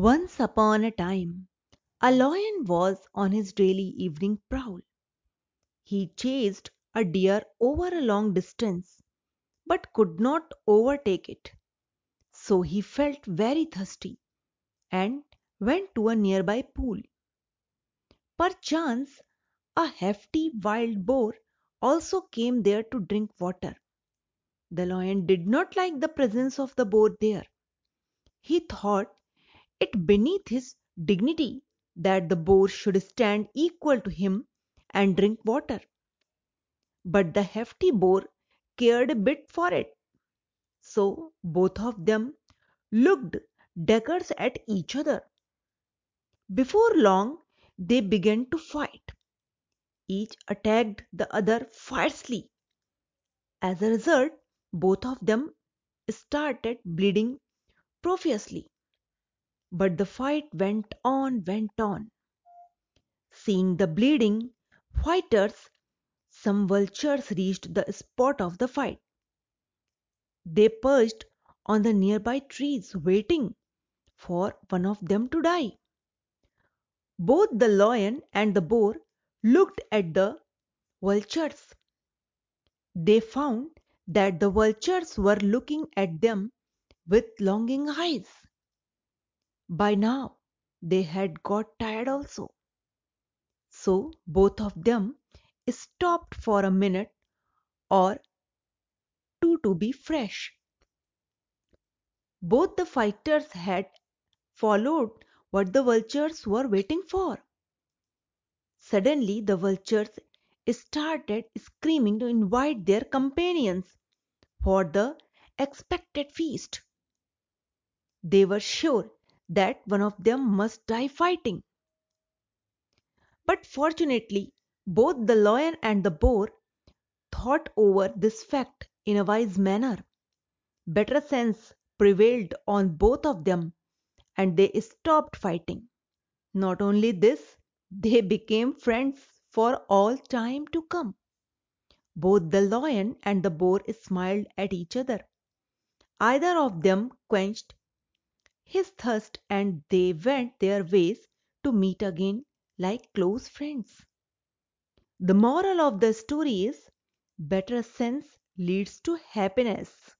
Once upon a time, a lion was on his daily evening prowl. He chased a deer over a long distance, but could not overtake it. So he felt very thirsty, and went to a nearby pool. Perchance a hefty wild boar also came there to drink water. The lion did not like the presence of the boar there. He thought it beneath his dignity that the boar should stand equal to him and drink water. But the hefty boar cared a bit for it. So both of them looked daggers at each other. Before long they began to fight. Each attacked the other fiercely. As a result, both of them started bleeding profusely. But the fight went on, went on. Seeing the bleeding fighters, some vultures reached the spot of the fight. They perched on the nearby trees waiting for one of them to die. Both the lion and the boar looked at the vultures. They found that the vultures were looking at them with longing eyes. By now they had got tired also. So both of them stopped for a minute or two to be fresh. Both the fighters had followed what the vultures were waiting for. Suddenly the vultures started screaming to invite their companions for the expected feast. They were sure that one of them must die fighting. But fortunately, both the lion and the boar thought over this fact in a wise manner. Better sense prevailed on both of them, and they stopped fighting. Not only this, they became friends for all time to come. Both the lion and the boar smiled at each other. Either of them quenched his thirst and they went their ways to meet again like close friends. The moral of the story is better sense leads to happiness.